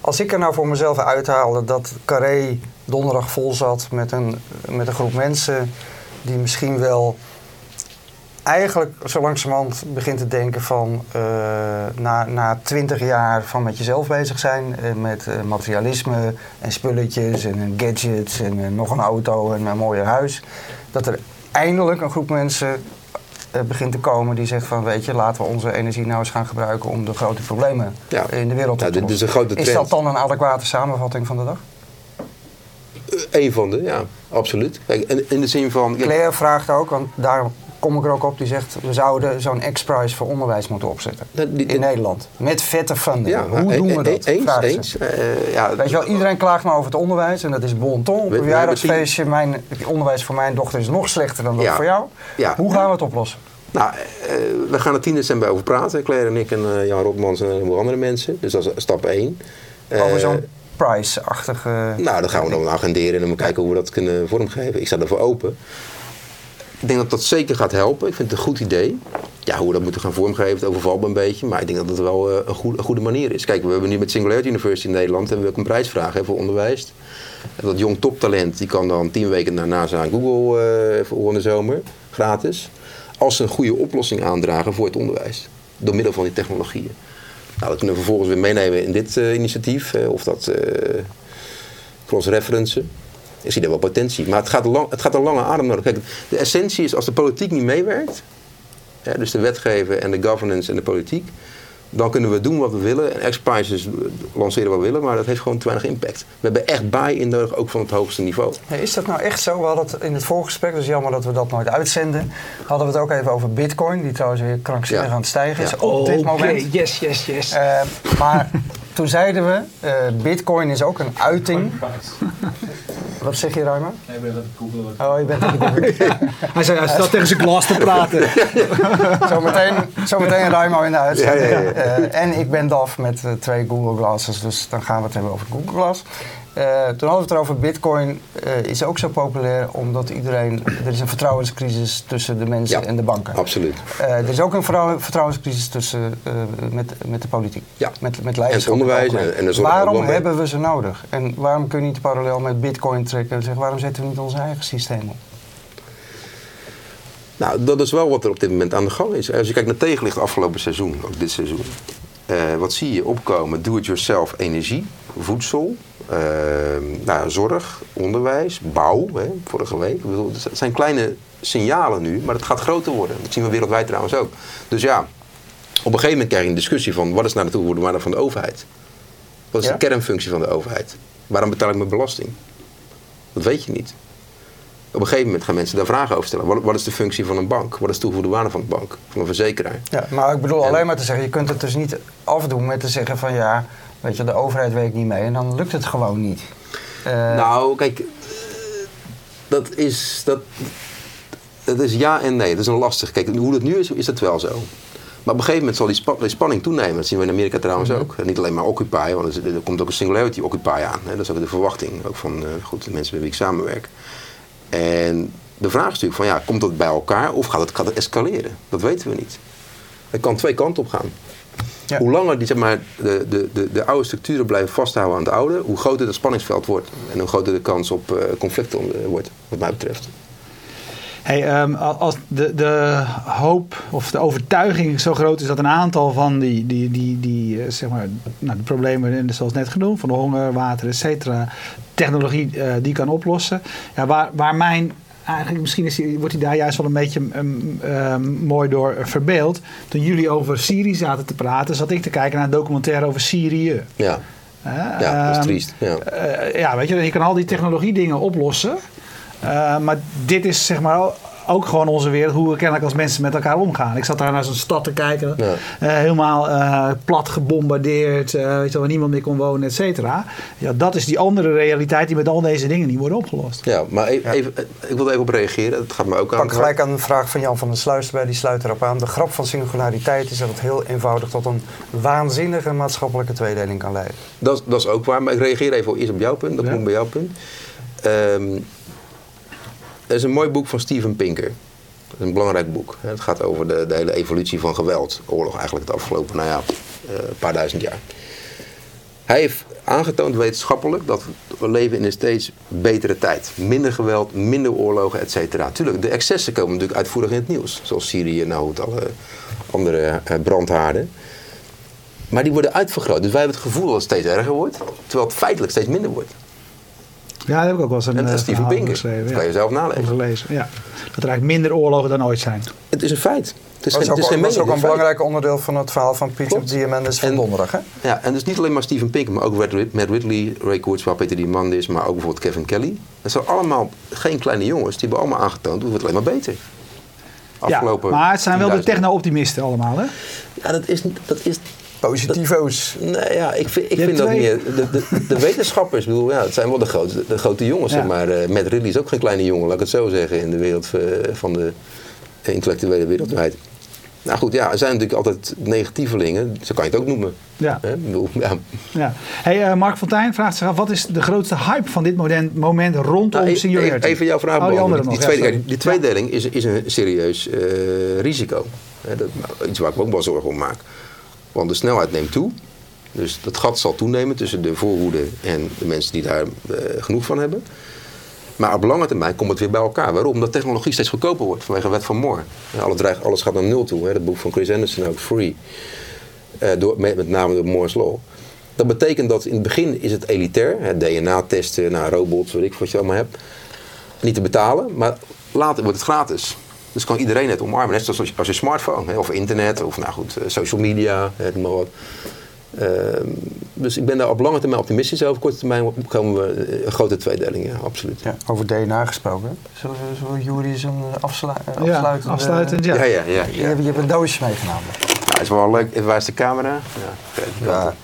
Als ik er nou voor mezelf uithaalde dat Carré donderdag vol zat met een, met een groep mensen die misschien wel eigenlijk zo langzamerhand begint te denken van eh, na, na twintig jaar van met jezelf bezig zijn, eh, met eh, materialisme en spulletjes en gadgets en nog een auto en een mooier huis, dat er eindelijk een groep mensen eh, begint te komen die zegt van weet je, laten we onze energie nou eens gaan gebruiken om de grote problemen Ja. in de wereld Ja, te dit is een grote Is trend. dat dan een adequate samenvatting van de dag? Eén van de, ja, absoluut. Kijk, in, in de zin van. Claire vraagt ook, want daar kom ik er ook op, die zegt we zouden zo'n X-Prize voor onderwijs moeten opzetten. In Nederland. Met vette funding. ja, Hoe e- doen we e- dat? Eens. Eh, ja, Weet je wel, iedereen klaagt maar over het onderwijs en dat is bon ton. Op een verjaardagsfeestje, mijn, onderwijs voor mijn dochter is nog slechter dan dat Ja. voor jou. Ja. Hoe gaan we het oplossen? Nou, eh, we gaan er 10 december over praten. Claire en ik en eh, Jan Rotmans en een heleboel andere mensen. Dus dat is stap 1. Over zo'n price-achtige... Nou, dat gaan we dan agenderen en dan kijken hoe we dat kunnen vormgeven. Ik sta ervoor open. Ik denk dat dat zeker gaat helpen. Ik vind het een goed idee. Ja, hoe we dat moeten gaan vormgeven, het overvalt me een beetje. Maar ik denk dat het wel eh, een, goed, een goede manier is. Kijk, we hebben nu met Singularity University in Nederland hebben we ook een prijsvraag voor onderwijs. Dat jong toptalent die kan dan tien weken naar NASA Google eh voor de zomer, gratis. Als ze een goede oplossing aandragen voor het onderwijs. Door middel van die technologieën. Nou, dat kunnen we vervolgens weer meenemen in dit eh, initiatief. of dat eh cross-referencen. Ik zie daar wel potentie. Maar het gaat, lang, het gaat een lange adem nodig. Kijk, de essentie is als de politiek niet meewerkt. Hè, dus de wetgever en de governance en de politiek. Dan kunnen we doen wat we willen. En X-Prices lanceren wat we willen. Maar dat heeft gewoon te weinig impact. We hebben echt buy-in nodig, ook van het hoogste niveau. Hey, is dat nou echt zo? We hadden het in het voorgesprek, dus jammer dat we dat nooit uitzenden. Hadden we het ook even over bitcoin, die trouwens weer krankzinnig Ja. aan het stijgen is Ja. op dit moment. Oké, yes, yes, yes. Eh, maar toen zeiden we, eh, bitcoin is ook een uiting. Wat zeg je, Ruima? Nee, ik ben aan het googelen. Oh, je bent aan het googlen. hij, zei, hij staat tegen zijn glas te praten. Zometeen zometeen Ruimo in de uitzending. Ja, ja, ja. Eh, en ik ben DAF met eh, twee Google Glasses, dus dan gaan we het hebben over Google Glass. Eh, toen hadden we het erover, bitcoin eh, is ook zo populair omdat iedereen, er is een vertrouwenscrisis tussen de mensen Ja. en de banken. Absoluut. Eh, er is ook een vertrouw- vertrouwenscrisis tussen, met, met de politiek, Ja. met, met En leiderschap. het onderwijs en- en de zorg ook waarom hebben we ze nodig? En waarom kun je niet parallel met bitcoin trekken en zeggen, waarom zetten we niet ons eigen systeem op? Nou, dat is wel wat er op dit moment aan de gang is. Als je kijkt naar tegenlicht afgelopen seizoen, ook dit seizoen. wat zie je opkomen? Do-it-yourself energie, voedsel, eh, nou, zorg, onderwijs, bouw. Hè, vorige week. Bedoel, het zijn kleine signalen nu, maar het gaat groter worden. Dat zien we wereldwijd trouwens ook. Dus ja, op een gegeven moment krijg je een discussie van... wat is nou de toegevoegde van de overheid? Wat is Ja? de kernfunctie van de overheid? Waarom betaal ik mijn belasting? Dat weet je niet. Op een gegeven moment gaan mensen daar vragen over stellen. Wat, wat is de functie van een bank? Wat is de toegevoegde waarde van een bank? Van een verzekeraar? Ja, maar ik bedoel En- alleen maar te zeggen, je kunt het dus niet afdoen met te zeggen van ja, weet je, de overheid werkt niet mee en dan lukt het gewoon niet. Eh, Nou, kijk, eh, dat is, dat, dat is ja en nee. Dat is een lastig. Kijk, hoe het nu is, is dat wel zo. Maar op een gegeven moment zal die, spa- die spanning toenemen. Dat zien we in Amerika trouwens ook. En niet alleen maar Occupy, want er, er komt ook een Singularity Occupy aan. Hè. Dat is ook de verwachting ook van eh, goed, de mensen met wie ik samenwerk. En de vraag is natuurlijk van, ja, komt dat bij elkaar of gaat het, gaat het escaleren? Dat weten we niet. Het kan twee kanten op gaan. Ja. Hoe langer die, zeg maar, de, de, de, de oude structuren blijven vasthouden aan het oude, hoe groter het spanningsveld wordt. En hoe groter de kans op eh, conflicten eh, wordt, wat mij betreft. Hey, ehm, als de, de hoop of de overtuiging zo groot is dat een aantal van die, die, die, die eh, zeg maar, nou, de problemen, zoals net genoemd, van de honger, water, et cetera, technologie die kan oplossen. Ja, waar, waar mijn, eigenlijk misschien is die, wordt hij daar juist wel een beetje ehm, ehm, mooi door eh, verbeeld. Toen jullie over Syrië zaten te praten, zat ik te kijken naar een documentaire over Syrië. Ja, ja dat is ehm, triest. Ja. eh, ja, weet je, je kan al die technologie dingen oplossen. Eh, maar dit is zeg maar ook gewoon onze wereld, hoe we kennelijk als mensen met elkaar omgaan. Ik zat daar naar zo'n stad te kijken, Ja. eh, helemaal eh, plat gebombardeerd, eh, weet je, wel, waar niemand meer kon wonen, et cetera. Ja, dat is die andere realiteit die met al deze dingen niet worden opgelost. Ja, maar even, even, ik wil er even op reageren. Dat gaat me ook aan. pak gelijk aan de vraag van Jan van der Sluis bij, die sluit erop aan. De grap van singulariteit is dat het heel eenvoudig tot een waanzinnige maatschappelijke tweedeling kan leiden. Dat, dat is ook waar, maar ik reageer even eerst op jouw punt. Dat Ja. komt bij jouw punt. Ehm, er is een mooi boek van Steven Pinker. Dat is een belangrijk boek. Het gaat over de, de hele evolutie van geweld. Oorlog eigenlijk het afgelopen, nou ja, eh, een paar duizend jaar. Hij heeft aangetoond wetenschappelijk dat we leven in een steeds betere tijd. Minder geweld, minder oorlogen, et cetera. Tuurlijk, de excessen komen natuurlijk uitvoerig in het nieuws. Zoals Syrië, nou, het alle andere eh, brandhaarden. Maar die worden uitvergroot. Dus wij hebben het gevoel dat het steeds erger wordt. Terwijl het feitelijk steeds minder wordt. Ja, dat heb ik ook wel eens een En dat is eh, Steven Pinker. geschreven. Dat ja. kan je zelf nalezen. Gelezen, ja. Dat er eigenlijk minder oorlogen dan ooit zijn. Het is een feit. Het is Dat het ook, is geen ook een belangrijk onderdeel van het verhaal van Peter. Diamandis van En- donderdag. Hè? Ja, en dus niet alleen maar Steven Pinker, maar ook Matt Ridley, Ray Kurzweil, Peter Diamandis, maar ook bijvoorbeeld Kevin Kelly. Dat zijn allemaal geen kleine jongens. Die hebben allemaal aangetoond hoe het alleen maar beter. Afgelopen ja, maar het zijn wel de 10.000 jaar. techno-optimisten allemaal, hè? Ja, dat is, dat is Positivo's. Nee, ja, ik vind, ik vind dat twee. meer. De, de, de wetenschappers, bedoel, ja, het zijn wel de grote, de grote jongens. Ja. Zeg maar eh Matt Ridley is ook geen kleine jongen, laat ik het zo zeggen, in de wereld eh, van de intellectuele wereldwijd. Nou goed, ja, er zijn natuurlijk altijd negatievelingen, zo kan je het ook noemen. Ja. Hè? Ja. ja. Hey, eh, Mark Fontijn vraagt zich af, wat is de grootste hype van dit moment, moment rondom Nou, e- Singularity? Even, jouw vraag Oh, die die, tweede, ja, tweedeling is, is een serieus risico. Hè, dat, nou, iets waar ik me ook wel zorgen om maak. Want de snelheid neemt toe. Dus dat gat zal toenemen tussen de voorhoede en de mensen die daar eh, genoeg van hebben. Maar op lange termijn komt het weer bij elkaar. Waarom? Omdat technologie steeds goedkoper wordt vanwege de wet van Moore. Alles, gaat naar nul toe. Hè. Dat boek van Chris Anderson ook, Free. Eh, door, met, met name door Moore's Law. Dat betekent dat in het begin is het elitair. DNA-testen, nou, robots, weet ik wat je allemaal hebt. Niet te betalen. Maar later wordt het gratis. Dus kan iedereen het omarmen. Net zoals als je smartphone. Hè, of internet. Of nou goed, eh, social media. Hè, noem maar wat. Ehm, dus ik ben daar op lange termijn optimistisch over. Op korte termijn komen we eh, een grote tweedeling, ja, absoluut. Ja, over DNA gesproken. Zullen we zullen Jury zo'n eh, afslu eh, Ja, afsluitend, ja. Ja, ja, ja. Je, ja. hebt, je hebt een doosje meegenomen. Nou, is wel leuk. Waar is de camera? Ja, kijk, Ja.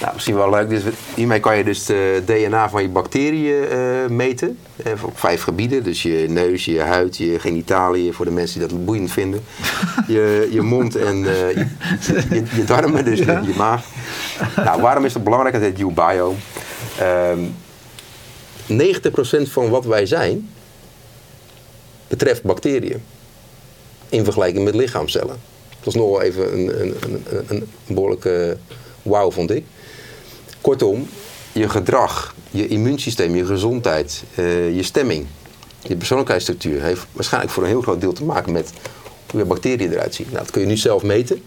Nou, misschien wel leuk. Dus hiermee kan je dus de DNA van je bacteriën eh, meten. Eh, op vijf gebieden. Dus je neus, je huid, je genitaliën. Voor de mensen die dat boeiend vinden. Je, je mond en eh, je, je, je darmen, dus Ja. je, maag. Nou, waarom is dat belangrijk? Het heet UBio. Ehm 90% van wat wij zijn betreft bacteriën. In vergelijking met lichaamcellen. Dat was nog wel even een, een, een, een behoorlijke wauw, vond ik. Kortom, je gedrag, je immuunsysteem, je gezondheid, eh, je stemming, je persoonlijkheidsstructuur heeft waarschijnlijk voor een heel groot deel te maken met hoe je bacteriën eruit zien. Nou, dat kun je nu zelf meten.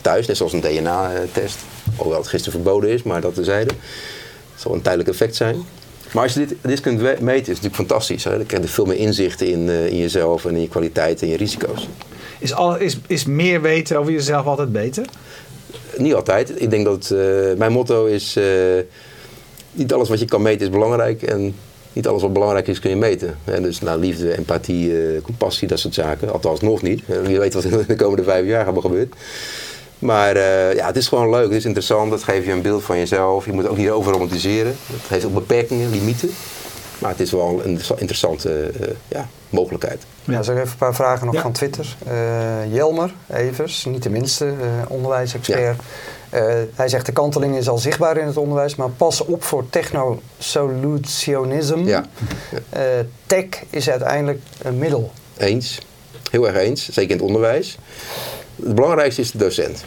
Thuis, net zoals een DNA-test. Alhoewel het gisteren verboden is, maar dat terzijde. Het zal een tijdelijk effect zijn. Maar als je dit, dit kunt meten, is het natuurlijk fantastisch. Hè? Dan krijg je veel meer inzicht in, eh, in jezelf en in je kwaliteit en je risico's. Is, al, is, is meer weten over jezelf altijd beter? Niet altijd. Ik denk dat eh, mijn motto is: eh, niet alles wat je kan meten is belangrijk. En niet alles wat belangrijk is kun je meten. Hè? Dus nou, liefde, empathie, eh, compassie, dat soort zaken. Althans nog niet. Wie weet wat in de komende vijf jaar gaat gebeuren. Maar ja, het is gewoon leuk, het is interessant. Het geeft je een beeld van jezelf. Je moet ook niet over romantiseren. Het heeft ook beperkingen, limieten. Maar het is wel een interessante ja, mogelijkheid. Ja, zo even een paar vragen nog ja. van Twitter. Uh, Jelmer Evers, niet de minste, onderwijsexpert. Ja. hij zegt de kanteling is al zichtbaar in het onderwijs, maar pas op voor techno-solutionisme. Ja. tech is uiteindelijk een middel. Eens, heel erg eens, zeker in het onderwijs. Het belangrijkste is de docent.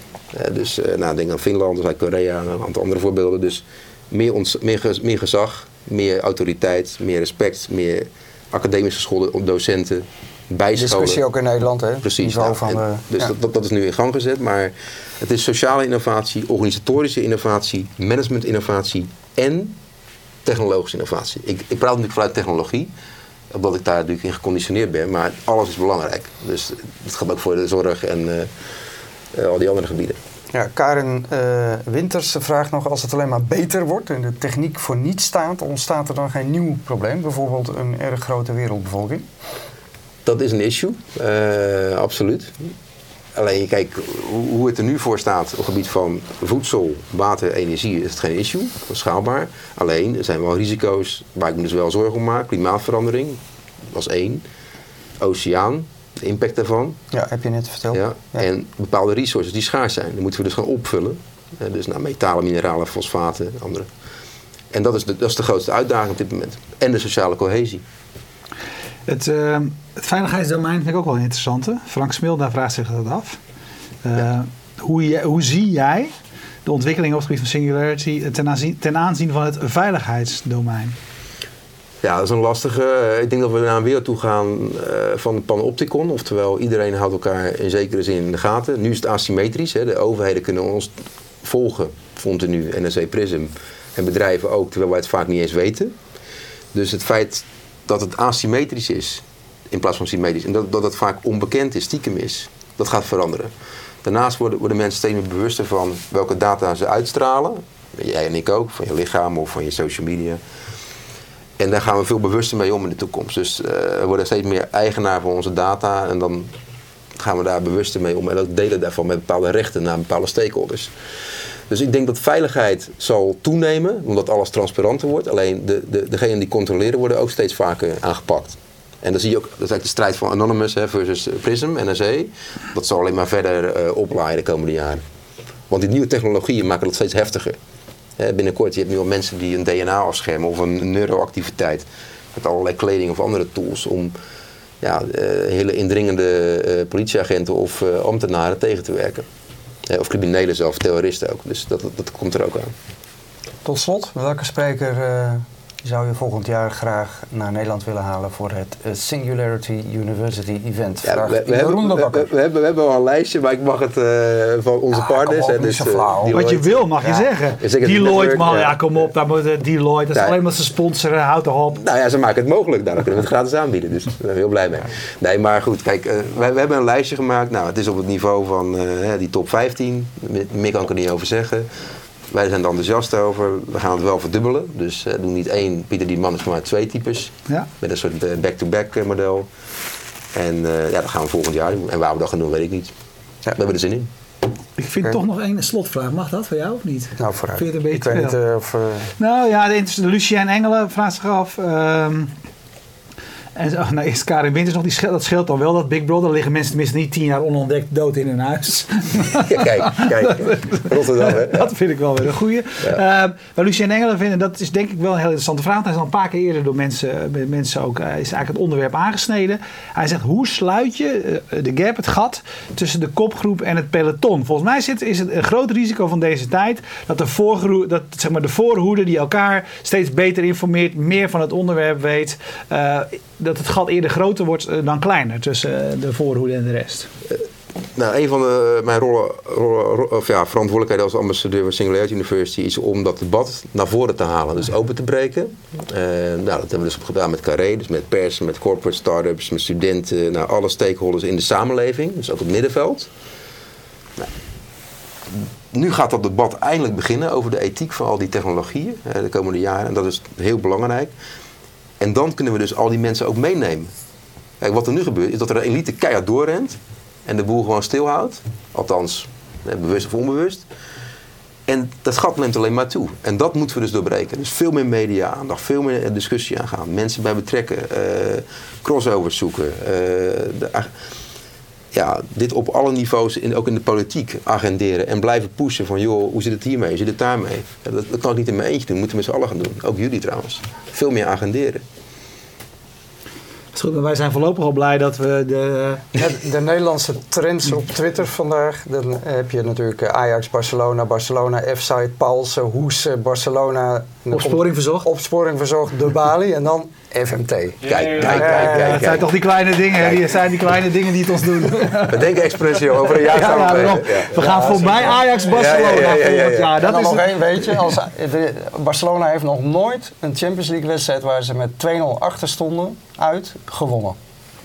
dus uh, nou, denk aan Finland, Zuid-Korea, een aantal andere voorbeelden. Dus meer, ons, meer, meer gezag, meer autoriteit, meer respect, meer academische scholen, docenten, bijscholen. Discussie ook in Nederland, hè? Precies. Van, en, dus ja. dat, dat, is nu in gang gezet. Maar het is sociale innovatie, organisatorische innovatie, management innovatie en technologische innovatie. Ik, ik praat natuurlijk vanuit technologie omdat ik daar natuurlijk in geconditioneerd ben. Maar alles is belangrijk. Dus het gaat ook voor de zorg en uh, uh, al die andere gebieden. Ja, Karen uh, Winters vraagt nog: als het alleen maar beter wordt en de techniek voor niets staat, ontstaat er dan geen nieuw probleem? Bijvoorbeeld een erg grote wereldbevolking? Dat is een issue, absoluut. Alleen kijk, hoe het er nu voor staat op het gebied van voedsel, water, energie is het geen issue. Schaalbaar. Alleen er zijn wel risico's waar ik me dus wel zorgen om maak. Klimaatverandering, als één. Oceaan, de impact daarvan. Ja, heb je net verteld. Ja. En bepaalde resources die schaars zijn. Die moeten we dus gaan opvullen. Dus naar metalen, mineralen, fosfaten, andere. En dat is, de, dat is de grootste uitdaging op dit moment. En de sociale cohesie. Het, uh, het veiligheidsdomein vind ik ook wel interessant. Frank Smil, daar vraagt zich dat af. Uh, hoe, hoe zie jij de ontwikkeling op het gebied van singularity ten aanzien, ten aanzien van het veiligheidsdomein? Ja, dat is een lastige. Ik denk dat we naar een wereld toe gaan uh, van panopticon. Oftewel, iedereen houdt elkaar in zekere zin in de gaten. Nu is het asymmetrisch. Hè. De overheden kunnen ons volgen, continu, NSC Prism. En bedrijven ook, terwijl wij het vaak niet eens weten. Dus het feit dat het asymmetrisch is in plaats van symmetrisch. En dat, dat het vaak onbekend is, stiekem is. Dat gaat veranderen. Daarnaast worden, worden mensen steeds meer bewuster van welke data ze uitstralen. Jij en ik ook, van je lichaam of van je social media. En daar gaan we veel bewuster mee om in de toekomst. Dus uh, we worden steeds meer eigenaar van onze data. En dan gaan we daar bewuster mee om. En ook delen daarvan met bepaalde rechten naar bepaalde stakeholders. Dus ik denk dat veiligheid zal toenemen, omdat alles transparanter wordt. Alleen de, de, degenen die controleren worden ook steeds vaker aangepakt. En dan zie je ook, dat is eigenlijk de strijd van Anonymous hè, versus Prism, NSE. Dat zal alleen maar verder uh, oplaaien de komende jaren. Want die nieuwe technologieën maken dat steeds heftiger. Hè, binnenkort, je hebt nu al mensen die een DNA afschermen of een neuroactiviteit. Met allerlei kleding of andere tools om ja, uh, hele indringende uh, politieagenten of ambtenaren tegen te werken. of criminelen zelf, terroristen ook. Dus dat, dat, dat komt er ook aan. Tot slot, welke spreker zou je volgend jaar graag naar Nederland willen halen voor het eh, Singularity University Event? Ja, we, we, hebben, we, we, hebben, we hebben al een lijstje, maar ik mag het uh, van onze ja, partners. Op, dus, uh, Wat je wil, mag je zeggen. Deloitte, man, ja, kom op, daar moet Deloitte. Dat is alleen maar ze sponsoren, houd erop. Nou ja, ze maken het mogelijk, daar kunnen we het gratis aanbieden. Dus daar ben ik heel blij mee. Nee, maar goed, kijk, we, hebben een lijstje gemaakt. Nou, het is op het niveau van die top 15. Meer kan ik er niet over zeggen. Wij zijn er enthousiast over. We gaan het wel verdubbelen. Dus uh, doen niet één Pieter die man is maar twee types. Ja. Met een soort eh, back-to-back -back model. En uh, ja, dat gaan we volgend jaar doen. En waar we dat gaan doen, weet ik niet. Ja, we hebben er zin in. Ik vind toch nog één slotvraag. Mag dat voor jou of niet? Nou, vooruit. Vind je het een beetje ik weet niet of... Nou ja, de, de Lucien Engelen vraagt zich af... Um, en zo, nou is Karin Winters nog, die scheelt, dat scheelt dan wel, dat Big Brother. liggen mensen tenminste niet tien jaar onontdekt dood in hun huis. Ja, kijk, kijk. Rotterdam, hè? Dat vind ik wel weer een goeie. Ja. Uh, maar Lucien Engelen vinden, dat is denk ik wel een heel interessante vraag. Hij is al een paar keer eerder door mensen, mensen ook, uh, is eigenlijk het onderwerp aangesneden. Hij zegt, hoe sluit je uh, de gap, het gat, tussen de kopgroep en het peloton? Volgens mij zit, is het een groot risico van deze tijd, dat de, voorgroep, dat, zeg maar, de voorhoede die elkaar steeds beter informeert, meer van het onderwerp weet dat het gat eerder groter wordt eh, dan kleiner tussen eh, de voorhoede en de rest? Eh, nou, een van de, mijn rollen, of ja, verantwoordelijkheden als ambassadeur van Singularity University is om dat debat naar voren te halen, dus open te breken. Nou, dat hebben we dus gedaan met Carré, dus met pers, met corporate startups, met studenten, nou, alle stakeholders in de samenleving, dus ook het middenveld. Nou, nu gaat dat debat eindelijk beginnen over de ethiek van al die technologieën de komende jaren en dat is heel belangrijk. En dan kunnen we dus al die mensen ook meenemen. Kijk, wat er nu gebeurt is dat er een elite keihard doorrent en de boel gewoon stilhoudt. Althans, eh, bewust of onbewust. En dat gat neemt alleen maar toe. En dat moeten we dus doorbreken. Dus veel meer media-aandacht, veel meer discussie aangaan. Mensen bij betrekken, eh, crossovers zoeken. eh, de ja, dit op alle niveaus, in, ook in de politiek, agenderen. En blijven pushen van, joh, hoe zit het hiermee? Hoe zit het daarmee? Ja, dat, dat kan ik niet in mijn eentje doen. Moeten we met z'n allen gaan doen. Ook jullie trouwens. Veel meer agenderen. Goed, wij zijn voorlopig al blij dat we de... De, de Nederlandse trends op Twitter vandaag. Dan heb je natuurlijk Ajax, Barcelona, Barcelona, F-site, Paulsen, Hoes, Barcelona. Opsporing verzocht. Opsporing verzocht, de Bali en dan FMT. Kijk, kijk, kijk, kijk. Het zijn toch die kleine dingen, die zijn die kleine dingen die het ons doen. We denken expressie over een jaar ja, we. We gaan voorbij Ajax Barcelona Ja, ja, ja, ja, ja, volgend ja. jaar. en Dat dan is nog één, weet je, als, de, Barcelona heeft nog nooit een Champions League wedstrijd waar ze met 2-0 achter stonden uit gewonnen.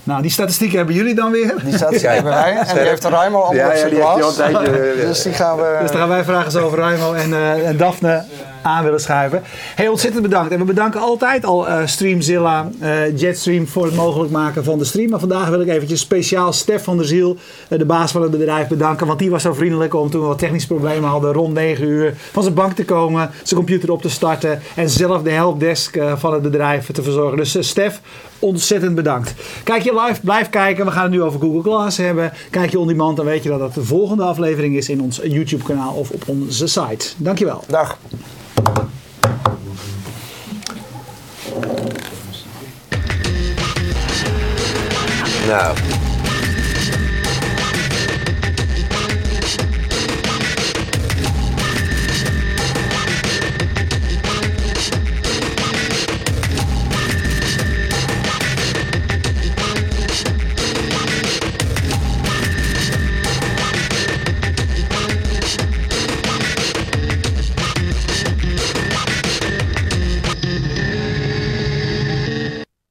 Nou, die statistieken hebben jullie dan weer. Die Kijk. hebben wij en die heeft Raimo al Ja, op ja, die heeft eh, Dus die gaan we... Dus dan gaan wij vragen zo over Raimo en, eh, en Daphne aan willen schuiven. Heel ontzettend bedankt. En we bedanken altijd al eh, Streamzilla, eh, Jetstream voor het mogelijk maken van de stream. Maar vandaag wil ik eventjes speciaal Stef van der Ziel, eh, de baas van het bedrijf, bedanken. Want die was zo vriendelijk om toen we wat technische problemen hadden rond 9 uur van zijn bank te komen, zijn computer op te starten en zelf de helpdesk van het bedrijf te verzorgen. Dus Stef, ontzettend bedankt. Kijk je live, blijf kijken. We gaan het nu over Google Glass hebben. Kijk je on demand, dan weet je dat dat de volgende aflevering is in ons YouTube kanaal of op onze site. Dankjewel. Dag. Nou,